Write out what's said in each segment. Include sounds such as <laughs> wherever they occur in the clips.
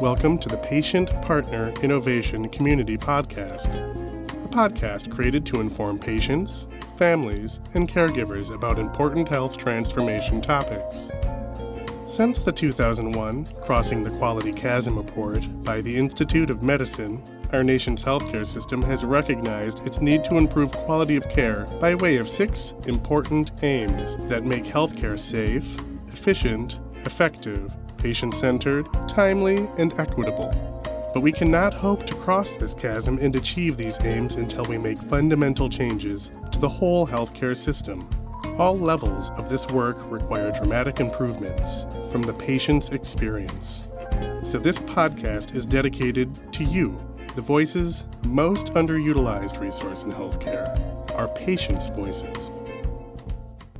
Welcome to the Patient Partner Innovation Community Podcast, a podcast created to inform patients, families, and caregivers about important health transformation topics. Since the 2001 Crossing the Quality Chasm report by the Institute of Medicine, our nation's healthcare system has recognized its need to improve quality of care by way of six important aims that make healthcare safe, efficient, effective, patient centered, timely, and equitable. But we cannot hope to cross this chasm and achieve these aims until we make fundamental changes to the whole healthcare system. All levels of this work require dramatic improvements from the patient's experience. So, this podcast is dedicated to you, the voices most underutilized resource in healthcare, our patients' voices.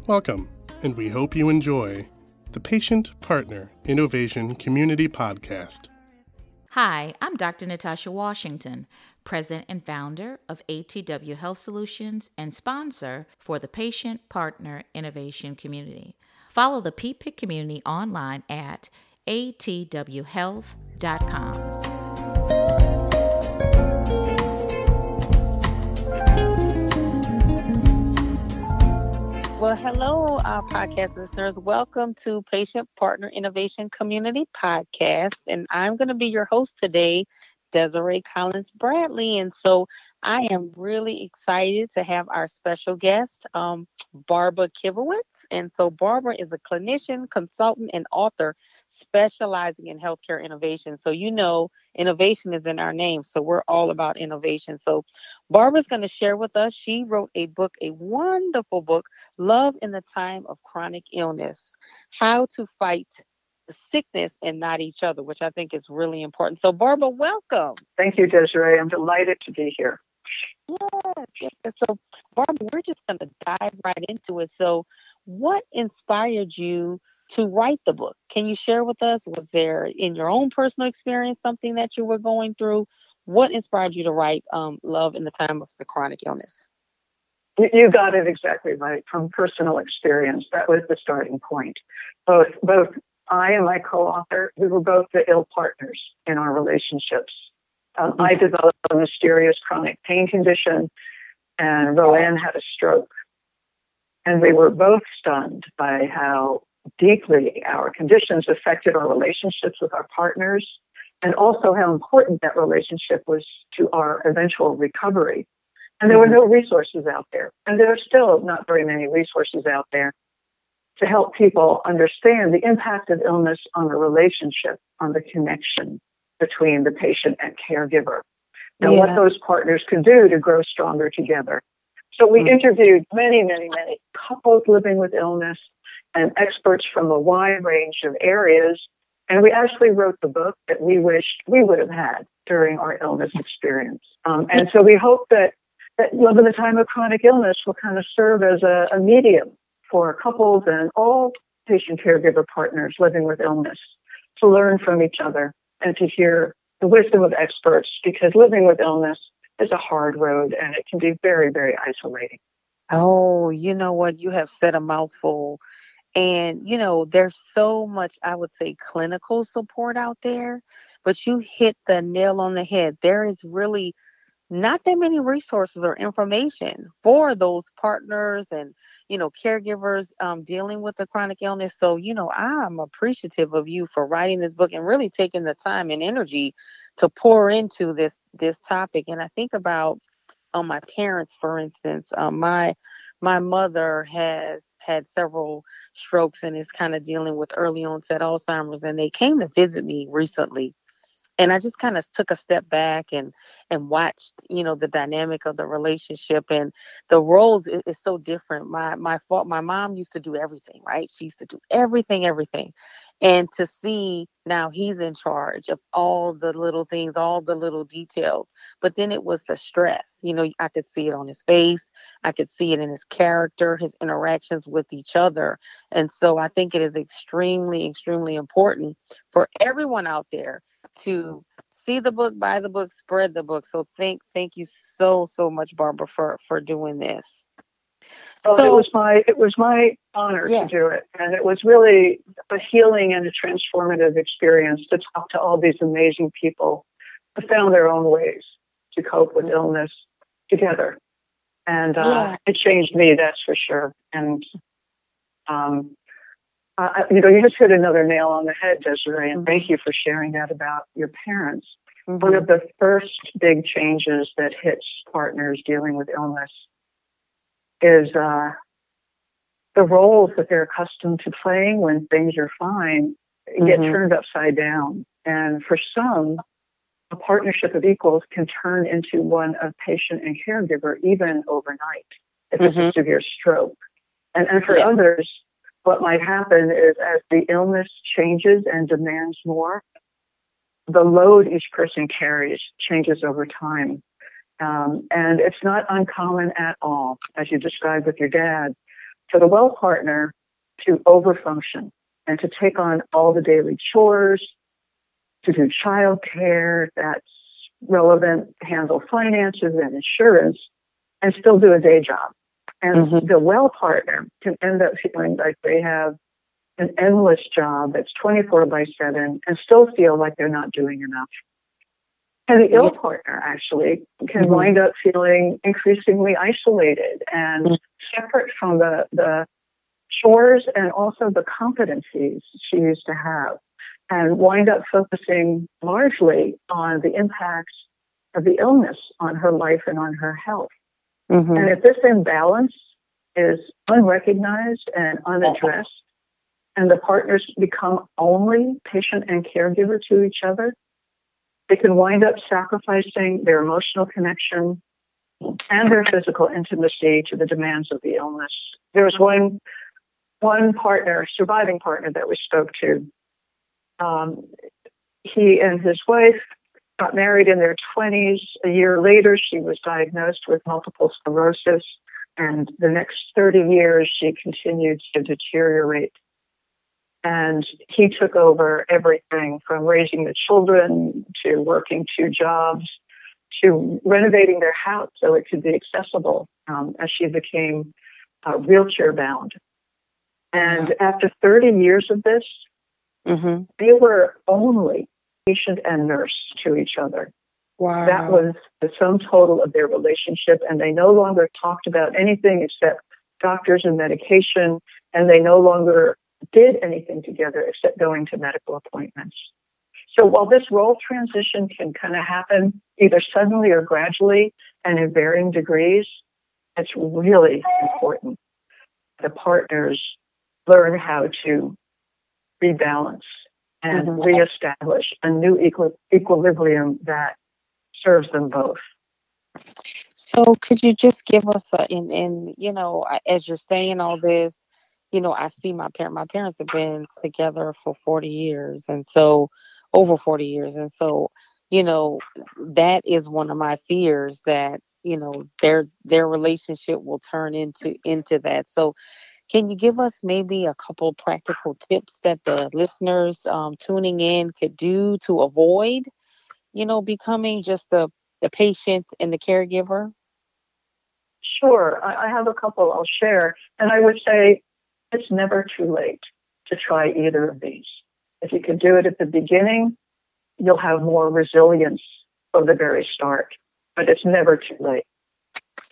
Welcome, and we hope you enjoy the Patient Partner Innovation Community Podcast. Hi, I'm Dr. Natasha Washington, President and founder of ATW Health Solutions and sponsor for the Patient Partner Innovation Community. Follow the PPIC community online at atwhealth.com. Well, hello, uh, podcast listeners. Welcome to Patient Partner Innovation Community Podcast. And I'm going to be your host today, Desiree Collins Bradley. And so I am really excited to have our special guest, um, Barbara Kivowitz. And so Barbara is a clinician, consultant, and author specializing in healthcare innovation. So you know, innovation is in our name. So we're all about innovation. So Barbara's going to share with us. She wrote a book, a wonderful book, Love in the Time of Chronic Illness How to Fight the sickness and not each other, which I think is really important. So, Barbara, welcome. Thank you, Desiree. I'm delighted to be here. Yes, yes. So, Barbara, we're just going to dive right into it. So, what inspired you to write the book? Can you share with us? Was there, in your own personal experience, something that you were going through? What inspired you to write um, Love in the Time of the Chronic Illness? You got it exactly right. From personal experience, that was the starting point. Both, both I and my co-author, we were both the ill partners in our relationships. Um, I mm-hmm. developed a mysterious chronic pain condition, and Roanne had a stroke. And we were both stunned by how deeply our conditions affected our relationships with our partners, and also how important that relationship was to our eventual recovery. And there were mm-hmm. no resources out there, and there are still not very many resources out there to help people understand the impact of illness on the relationship, on the connection between the patient and caregiver. Now, yeah. what those partners can do to grow stronger together. So we mm-hmm. interviewed many, many, many couples living with illness and experts from a wide range of areas. And we actually wrote the book that we wished we would have had during our illness experience. Um, and so we hope that, that Love in the Time of Chronic Illness will kind of serve as a, a medium for couples and all patient caregiver partners living with illness to learn from each other and to hear the wisdom of experts because living with illness is a hard road and it can be very, very isolating. Oh, you know what? You have said a mouthful. And, you know, there's so much, I would say, clinical support out there, but you hit the nail on the head. There is really not that many resources or information for those partners and you know caregivers um, dealing with the chronic illness so you know i'm appreciative of you for writing this book and really taking the time and energy to pour into this this topic and i think about um, my parents for instance um, my my mother has had several strokes and is kind of dealing with early onset alzheimer's and they came to visit me recently and I just kind of took a step back and and watched, you know, the dynamic of the relationship and the roles is, is so different. My my fault. My mom used to do everything, right? She used to do everything, everything, and to see now he's in charge of all the little things, all the little details. But then it was the stress. You know, I could see it on his face. I could see it in his character, his interactions with each other. And so I think it is extremely, extremely important for everyone out there to see the book, buy the book, spread the book. So thank thank you so so much, Barbara, for for doing this. So, it was my it was my honor yeah. to do it, and it was really a healing and a transformative experience to talk to all these amazing people who found their own ways to cope with mm-hmm. illness together, and uh, yeah. it changed me. That's for sure. And um, uh, you know, you just hit another nail on the head, Desiree, and mm-hmm. thank you for sharing that about your parents. Mm-hmm. One of the first big changes that hits partners dealing with illness is uh, the roles that they're accustomed to playing when things are fine get mm-hmm. turned upside down. And for some, a partnership of equals can turn into one of patient and caregiver even overnight if it's a mm-hmm. severe stroke. And, and for yeah. others, what might happen is as the illness changes and demands more, the load each person carries changes over time. Um, and it's not uncommon at all, as you described with your dad, for the well partner to overfunction and to take on all the daily chores, to do childcare that's relevant, handle finances and insurance, and still do a day job. And mm-hmm. the well partner can end up feeling like they have an endless job that's 24 by 7 and still feel like they're not doing enough. And the ill partner actually can mm-hmm. wind up feeling increasingly isolated and mm-hmm. separate from the, the chores and also the competencies she used to have, and wind up focusing largely on the impacts of the illness on her life and on her health. Mm-hmm. And if this imbalance is unrecognized and unaddressed, and the partners become only patient and caregiver to each other, they can wind up sacrificing their emotional connection and their physical intimacy to the demands of the illness. There was one one partner, surviving partner that we spoke to. Um, he and his wife got married in their 20s. A year later, she was diagnosed with multiple sclerosis, and the next 30 years, she continued to deteriorate. And he took over everything from raising the children to working two jobs to renovating their house so it could be accessible um, as she became uh, wheelchair bound. And after 30 years of this, mm-hmm. they were only patient and nurse to each other. Wow. That was the sum total of their relationship. And they no longer talked about anything except doctors and medication. And they no longer did anything together except going to medical appointments. So while this role transition can kind of happen either suddenly or gradually and in varying degrees, it's really important the partners learn how to rebalance and mm-hmm. reestablish a new equi- equilibrium that serves them both. So, could you just give us a, and, and you know, as you're saying all this, you know, I see my parent. My parents have been together for 40 years, and so over 40 years, and so you know, that is one of my fears that you know their their relationship will turn into into that. So, can you give us maybe a couple practical tips that the listeners um, tuning in could do to avoid, you know, becoming just the the patient and the caregiver? Sure, I, I have a couple I'll share, and I would say it's never too late to try either of these. If you can do it at the beginning, you'll have more resilience from the very start, but it's never too late.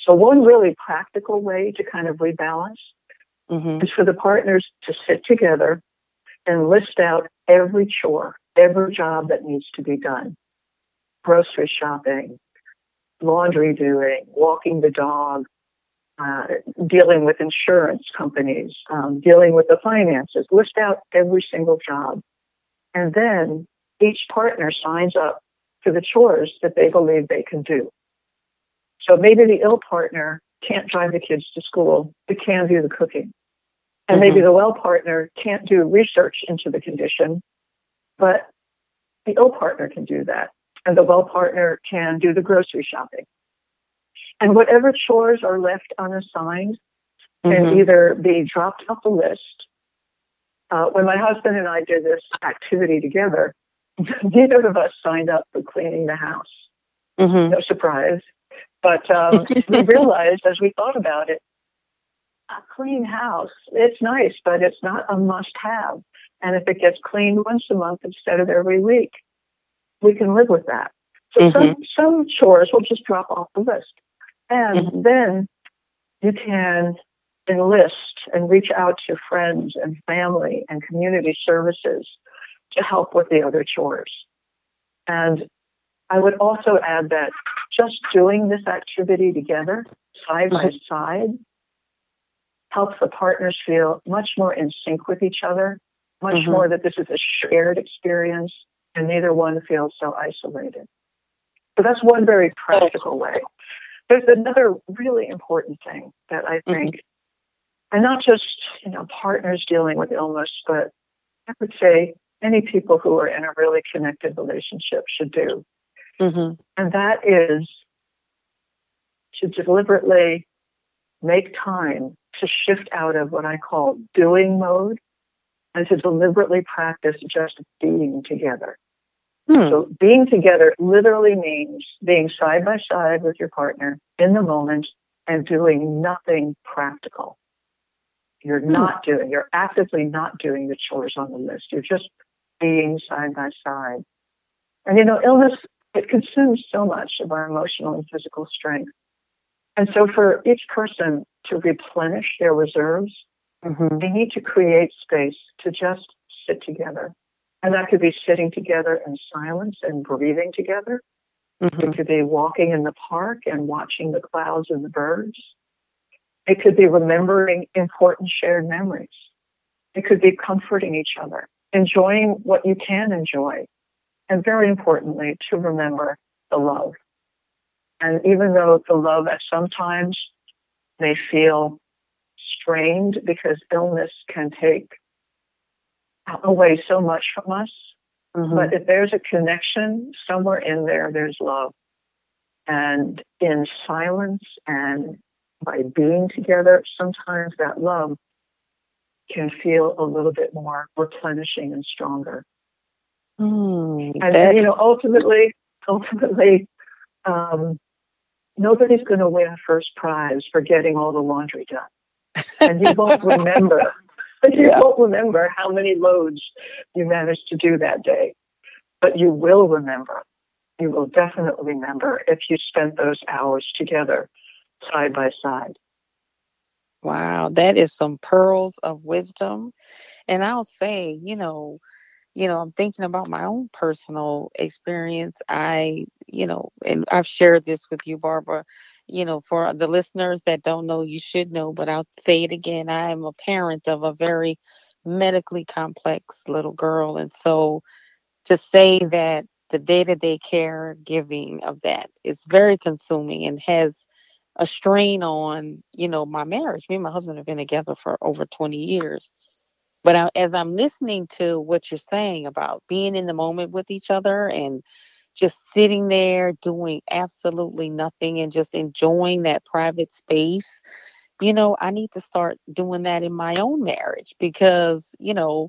So, one really practical way to kind of rebalance mm-hmm. is for the partners to sit together and list out every chore, every job that needs to be done grocery shopping, laundry doing, walking the dog, uh, dealing with insurance companies, um, dealing with the finances. List out every single job. And then each partner signs up for the chores that they believe they can do. So maybe the ill partner can't drive the kids to school, but can do the cooking. And mm-hmm. maybe the well partner can't do research into the condition, but the ill partner can do that. And the well partner can do the grocery shopping. And whatever chores are left unassigned mm-hmm. can either be dropped off the list. Uh, when my husband and I did this activity together, <laughs> neither of us signed up for cleaning the house. Mm-hmm. No surprise. But um, we <laughs> realized as we thought about it, a clean house. It's nice, but it's not a must have. And if it gets cleaned once a month instead of every week, we can live with that. So mm-hmm. some, some chores will just drop off the list. And mm-hmm. then you can enlist and reach out to friends and family and community services to help with the other chores. And I would also add that just doing this activity together, side by side, helps the partners feel much more in sync with each other, much mm-hmm. more that this is a shared experience, and neither one feels so isolated. So that's one very practical way. There's another really important thing that I mm-hmm. think, mm-hmm. and not just you know partners dealing with illness, but I would say any people who are in a really connected relationship should do. Mm-hmm. And that is to deliberately make time to shift out of what I call doing mode and to deliberately practice just being together. Hmm. So being together literally means being side by side with your partner in the moment and doing nothing practical. You're hmm. not doing, you're actively not doing the chores on the list. You're just being side by side. And you know, illness, it consumes so much of our emotional and physical strength. And so for each person to replenish their reserves, mm-hmm. they need to create space to just sit together and that could be sitting together in silence and breathing together. Mm-hmm. It could be walking in the park and watching the clouds and the birds. It could be remembering important shared memories. It could be comforting each other, enjoying what you can enjoy, and very importantly, to remember the love. And even though the love at sometimes may feel strained because illness can take away so much from us. Mm-hmm. But if there's a connection somewhere in there, there's love. And in silence and by being together, sometimes that love can feel a little bit more replenishing and stronger. Mm, and, and, you know, ultimately, ultimately, um, nobody's going to win first prize for getting all the laundry done, and you won't <laughs> remember But <laughs> you yeah. won't remember how many loads you managed to do that day, but you will remember. You will definitely remember if you spent those hours together side by side. Wow, that is some pearls of wisdom. And I'll say, you know, you know, I'm thinking about my own personal experience. I, you know, and I've shared this with you, Barbara you know, for the listeners that don't know, you should know, but I'll say it again. I am a parent of a very medically complex little girl. And so to say that the day to day caregiving of that is very consuming and has a strain on, you know, my marriage. Me and my husband have been together for over 20 years. But I, as I'm listening to what you're saying about being in the moment with each other and just sitting there doing absolutely nothing and just enjoying that private space you know i need to start doing that in my own marriage because you know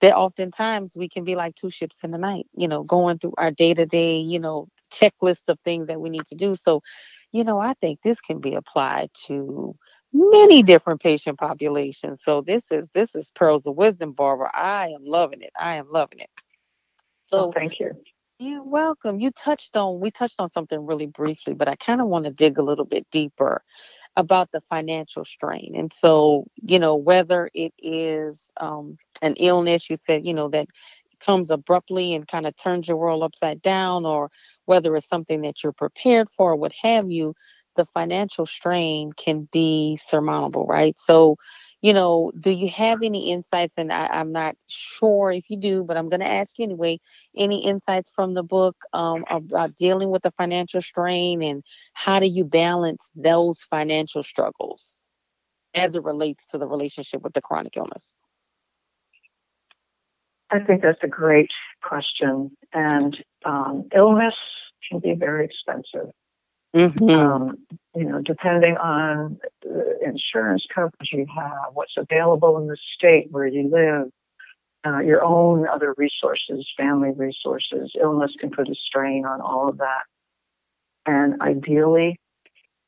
that oftentimes we can be like two ships in the night you know going through our day-to-day you know checklist of things that we need to do. So you know i think this can be applied to many different patient populations. So this is this is pearls of wisdom barbara. I am loving it. I am loving it. So oh, thank you. you're welcome. You touched on we touched on something really briefly, but I kind of want to dig a little bit deeper about the financial strain. And so, you know, whether it is um, an illness, you said, you know, that comes abruptly and kind of turns your world upside down, or whether it's something that you're prepared for, what have you, the financial strain can be surmountable, right? So, you know, do you have any insights? And I, am not sure if you do, but I'm going to ask you anyway. Any insights from the book um, about dealing with the financial strain and how do you balance those financial struggles as it relates to the relationship with the chronic illness? I think that's a great question. And um, illness can be very expensive. Mm-hmm. Um, you know, depending on the insurance coverage you have, what's available in the state where you live, uh, your own other resources, family resources, illness can put a strain on all of that. And ideally,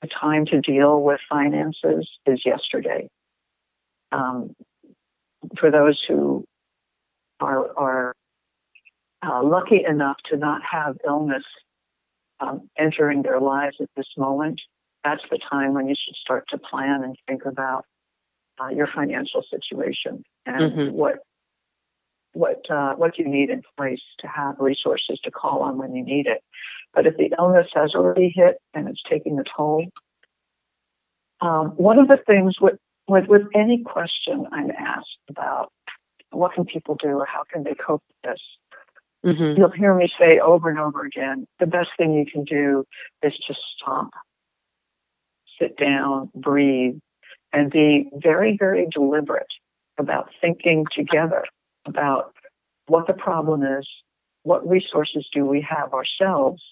the time to deal with finances is yesterday. Um, for those who are, are uh, lucky enough to not have illness um, entering their lives at this moment, that's the time when you should start to plan and think about uh, your financial situation and mm-hmm. what what uh, what you need in place to have resources to call on when you need it. But if the illness has already hit and it's taking a toll, um, one of the things with, with with any question I'm asked about what can people do or how can they cope with this, mm-hmm. you'll hear me say over and over again: the best thing you can do is just stop, sit down, breathe, and be very very deliberate about thinking together about what the problem is, what resources do we have ourselves,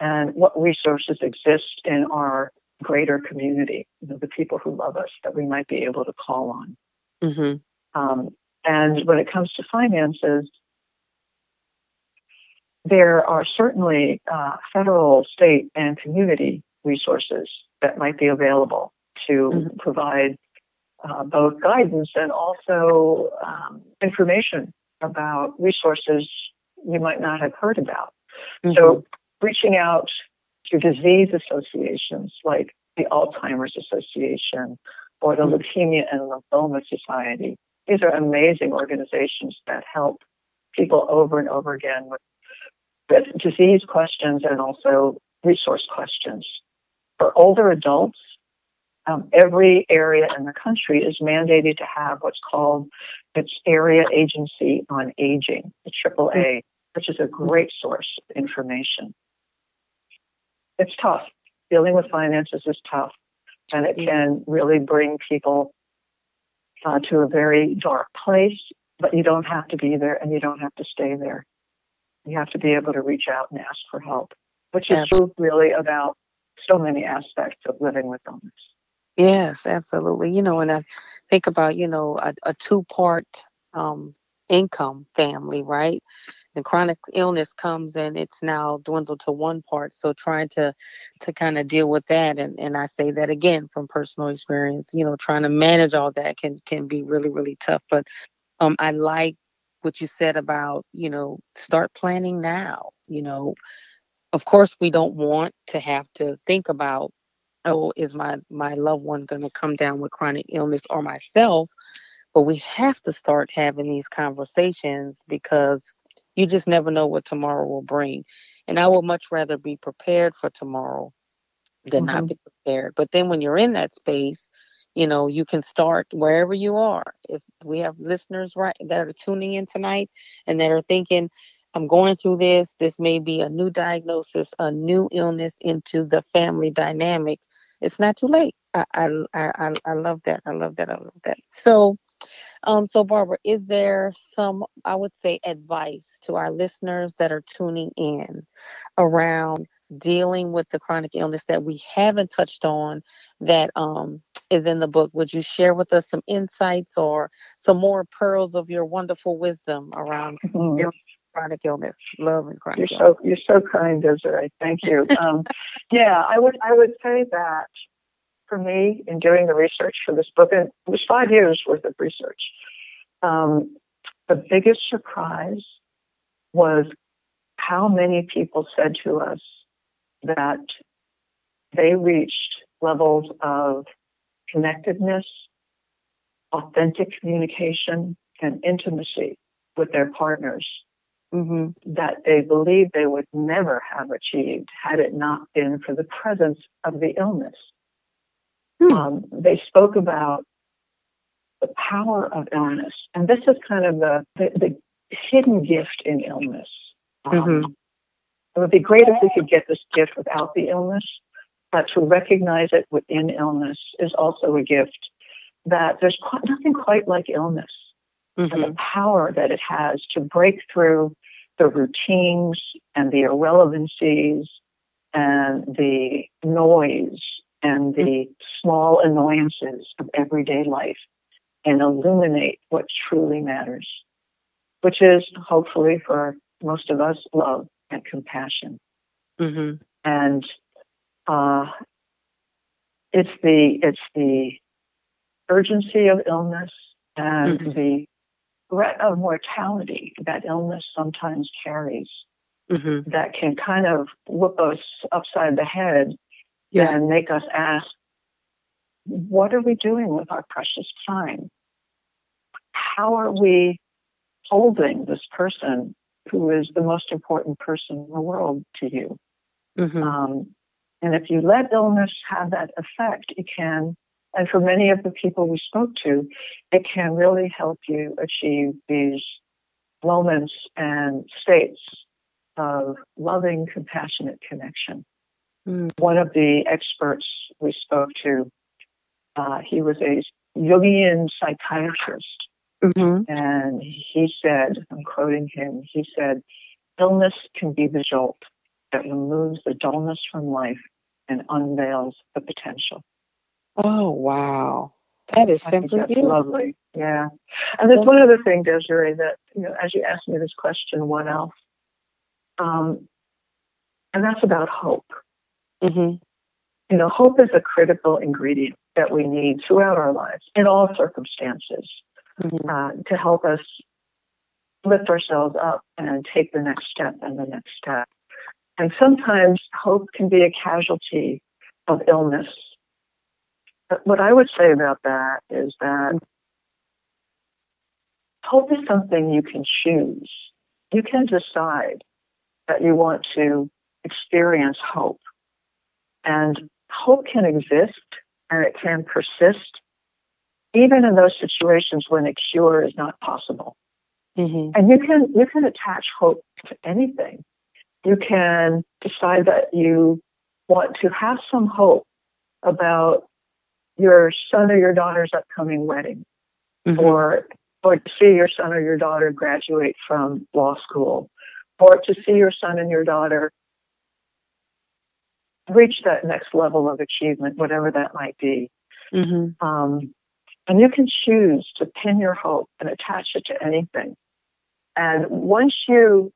and what resources exist in our greater community, you know, the people who love us that we might be able to call on. Mm-hmm. Um, and when it comes to finances, there are certainly uh, federal, state, and community resources that might be available to mm-hmm. provide uh, both guidance and also um, information about resources you might not have heard about. Mm-hmm. So, reaching out to disease associations like the Alzheimer's Association or the mm-hmm. Leukemia and Lymphoma Society, these are amazing organizations that help people over and over again with, with disease questions and also resource questions. For older adults, um, every area in the country is mandated to have what's called its area agency on aging, the AAA, which is a great source of information. It's tough. Dealing with finances is tough, and it can really bring people uh, to a very dark place, but you don't have to be there and you don't have to stay there. You have to be able to reach out and ask for help, which is true really about so many aspects of living with illness. Yes, absolutely. You know, and I think about, you know, a, a two part um, income family, right? And chronic illness comes and it's now dwindled to one part. So trying to to kind of deal with that and, and I say that again from personal experience, you know, trying to manage all that can can be really, really tough. But um I like what you said about, you know, start planning now. You know, of course we don't want to have to think about oh, is my my loved one going to come down with chronic illness or myself? But we have to start having these conversations because you just never know what tomorrow will bring. And I would much rather be prepared for tomorrow than mm-hmm. not be prepared. But then when you're in that space, you know, you can start wherever you are. If we have listeners right that are tuning in tonight and that are thinking, I'm going through this. This may be a new diagnosis, a new illness into the family dynamic. It's not too late. I I I, I love that. I love that. I love that. So, um, so Barbara, is there some I would say advice to our listeners that are tuning in around dealing with the chronic illness that we haven't touched on that um is in the book? Would you share with us some insights or some more pearls of your wonderful wisdom around mm-hmm chronic illness. Love and chronic. You're illness. so you're so kind, Desiree. Thank you. Um, yeah, I would I would say that for me in doing the research for this book, and it was five years worth of research. Um, the biggest surprise was how many people said to us that they reached levels of connectedness, authentic communication, and intimacy with their partners mm-hmm. that they believed they would never have achieved had it not been for the presence of the illness. Hmm. Um, they spoke about the power of illness, and this is kind of the, the, the hidden gift in illness. Um, mm-hmm. It would be great if we could get this gift without the illness, but to recognize it within illness is also a gift that there's quite, nothing quite like illness mm-hmm. and the power that it has to break through the routines and the irrelevancies and the noise and the mm-hmm. small annoyances of everyday life and illuminate what truly matters, which is hopefully for most of us love and compassion. Mm-hmm. And uh, it's the it's the urgency of illness and mm-hmm. the threat of mortality that illness sometimes carries mm-hmm. that can kind of whip us upside the head yeah. and make us ask, what are we doing with our precious time? How are we holding this person who is the most important person in the world to you? Mm-hmm. Um, and if you let illness have that effect, it can, and for many of the people we spoke to, it can really help you achieve these moments and states of loving, compassionate connection. Mm. One of the experts we spoke to, uh, he was a Jungian psychiatrist. Mm-hmm. And he said, I'm quoting him, he said, illness can be the jolt that removes the dullness from life and unveils the potential. Oh, wow. That is simply lovely. Yeah. And there's one other thing, Desiree, that, you know, as you asked me this question, what else? Um, and that's about hope. Mm-hmm. You know, hope is a critical ingredient that we need throughout our lives in all circumstances mm-hmm. uh, to help us lift ourselves up and take the next step and the next step. And sometimes hope can be a casualty of illness. But what I would say about that is that hope is something you can choose. You can decide that you want to experience hope. And hope can exist and it can persist even in those situations when a cure is not possible. Mm-hmm. And you can you can attach hope to anything. You can decide that you want to have some hope about your son or your daughter's upcoming wedding, mm-hmm. or or to see your son or your daughter graduate from law school, or to see your son and your daughter reach that next level of achievement, whatever that might be. Mm-hmm. Um, and you can choose to pin your hope and attach it to anything. And once you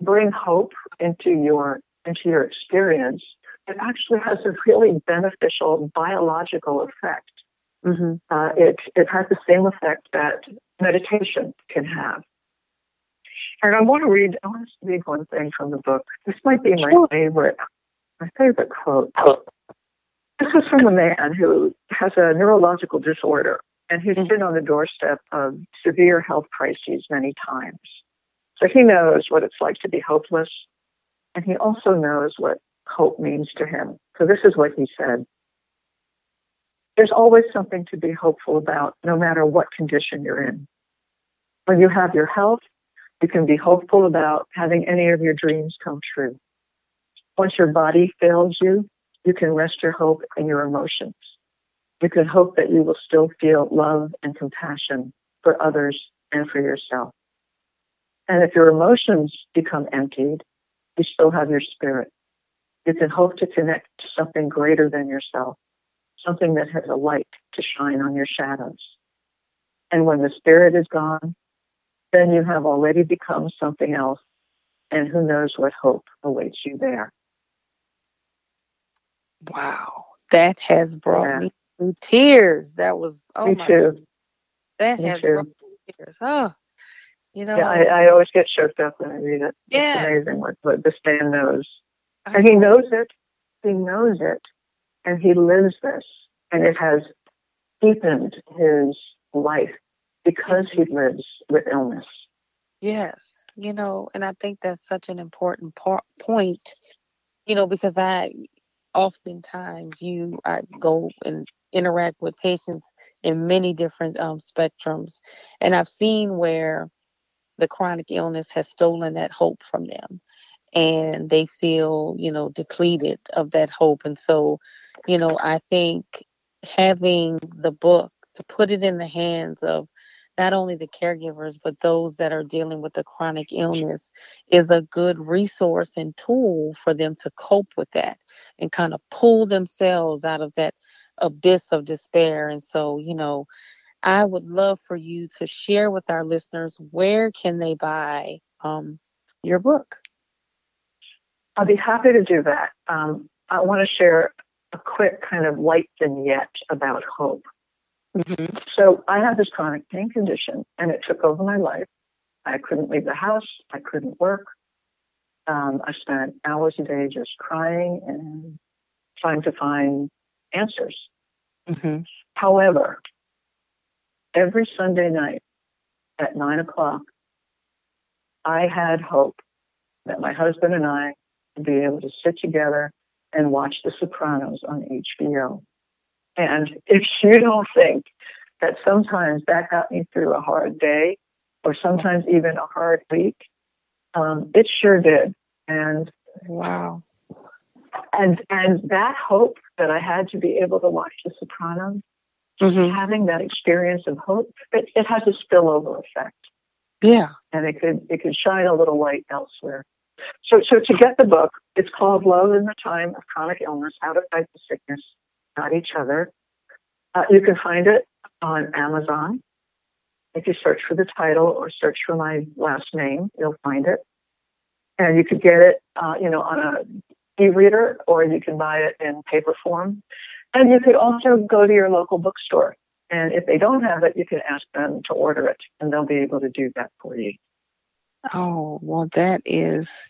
bring hope into your into your experience, it actually has a really beneficial biological effect. Mm-hmm. Uh, it it has the same effect that meditation can have. And I want to read, I want to read one thing from the book. This might be my favorite, my favorite quote. This is from a man who has a neurological disorder and who's mm-hmm. been on the doorstep of severe health crises many times. So he knows what it's like to be hopeless, and he also knows what hope means to him. So this is what he said. There's always something to be hopeful about, no matter what condition you're in. When you have your health, you can be hopeful about having any of your dreams come true. Once your body fails you, you can rest your hope in your emotions. You can hope that you will still feel love and compassion for others and for yourself. And if your emotions become emptied, you still have your spirit. You can hope to connect to something greater than yourself, something that has a light to shine on your shadows. And when the spirit is gone, then you have already become something else, and who knows what hope awaits you there. Wow, that has brought yeah. me to tears. That was oh me my too. God. That me has too. brought me tears. Oh, you know. Yeah, I, I, always get choked up when I read it. Yeah. It's amazing what, what this man knows, and he knows it. He knows it, and he lives this, and it has deepened his life because he mm-hmm. lives with illness. Yes, you know, and I think that's such an important part, point, you know, because I oftentimes you I go and interact with patients in many different um, spectrums, and I've seen where the chronic illness has stolen that hope from them and they feel you know depleted of that hope. And so you know i think having the book to put it in the hands of not only the caregivers, but those that are dealing with the chronic illness is a good resource and tool for them to cope with that and kind of pull themselves out of that abyss of despair. And so, you know, I would love for you to share with our listeners where can they buy um, your book? I'll be happy to do that. Um, I want to share a quick kind of light vignette about hope. Mm-hmm. So I had this chronic pain condition, and it took over my life. I couldn't leave the house. I couldn't work. Um, I spent hours a day just crying and trying to find answers. Mm-hmm. However, every Sunday night at nine o'clock, I had hope that my husband and I would be able to sit together and watch The Sopranos on HBO. And if <laughs> you don't think that sometimes that got me through a hard day or sometimes even a hard week, um, it sure did. And wow. And and that hope that I had to be able to watch The Sopranos, mm-hmm. having that experience of hope, it, it has a spillover effect. Yeah. And it could it could shine a little light elsewhere. So so to get the book, it's called Love in the Time of Chronic Illness: How to Fight the Sickness, Not Each Other. Uh, you can find it on Amazon. If you search for the title or search for my last name, you'll find it. And you could get it, uh, you know, on a e-reader, or you can buy it in paper form. And you could also go to your local bookstore. And if they don't have it, you can ask them to order it, and they'll be able to do that for you. Oh, well, that is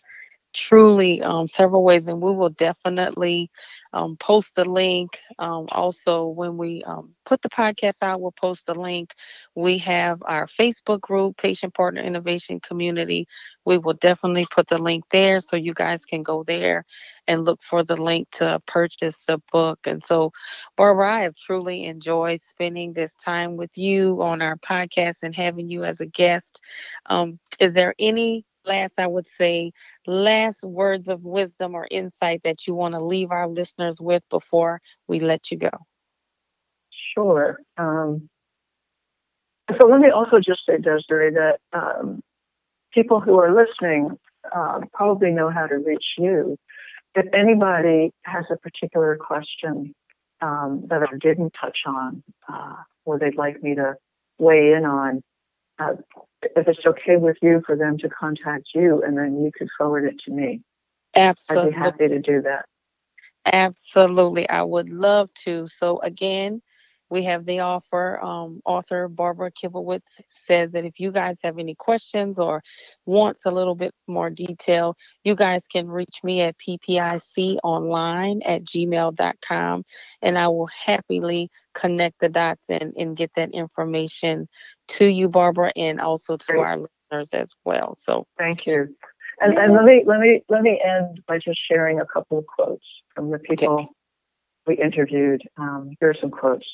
truly um, several ways, and we will definitely um, post the link. Um, also, when we um, put the podcast out, we'll post the link. We have our Facebook group, Patient Partner Innovation Community. We will definitely put the link there so you guys can go there and look for the link to purchase the book. And so, Barbara, I have truly enjoyed spending this time with you on our podcast and having you as a guest. Um, is there any last, I would say, last words of wisdom or insight that you want to leave our listeners with before we let you go? Sure. Um, so let me also just say, Desiree, that um, people who are listening uh, probably know how to reach you. If anybody has a particular question um, that I didn't touch on, uh, or they'd like me to weigh in on, uh, if it's okay with you for them to contact you and then you could forward it to me. Absolutely. I'd be happy to do that. Absolutely. I would love to. So again, we have the offer. Um, author Barbara Kivowitz says that if you guys have any questions or wants a little bit more detail, you guys can reach me at ppiconline at gmail.com and I will happily connect the dots and, and get that information to you, Barbara, and also to Great. our listeners as well. So thank you. And, yeah. and let me let me let me end by just sharing a couple of quotes from the people okay. we interviewed. Um, here are some quotes.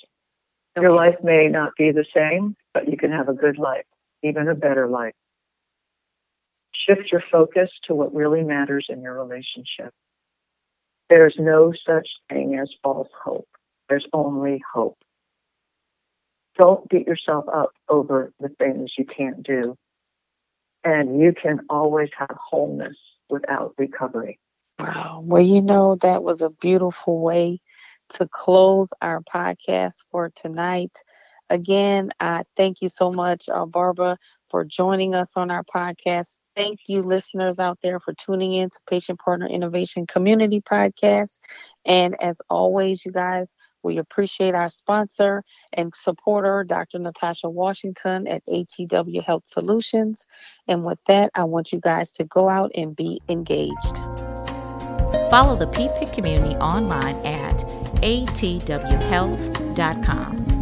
Your life may not be the same, but you can have a good life, even a better life. Shift your focus to what really matters in your relationship. There's no such thing as false hope. There's only hope. Don't beat yourself up over the things you can't do. And you can always have wholeness without recovery. Wow. Well, you know, that was a beautiful way to close our podcast for tonight. Again, I thank you so much, uh, Barbara, for joining us on our podcast. Thank you, listeners out there, for tuning in to Patient Partner Innovation Community Podcast. And as always, you guys, we appreciate our sponsor and supporter, Dr. Natasha Washington at ATW Health Solutions. And with that, I want you guys to go out and be engaged. Follow the PPIC community online at atwhealth.com.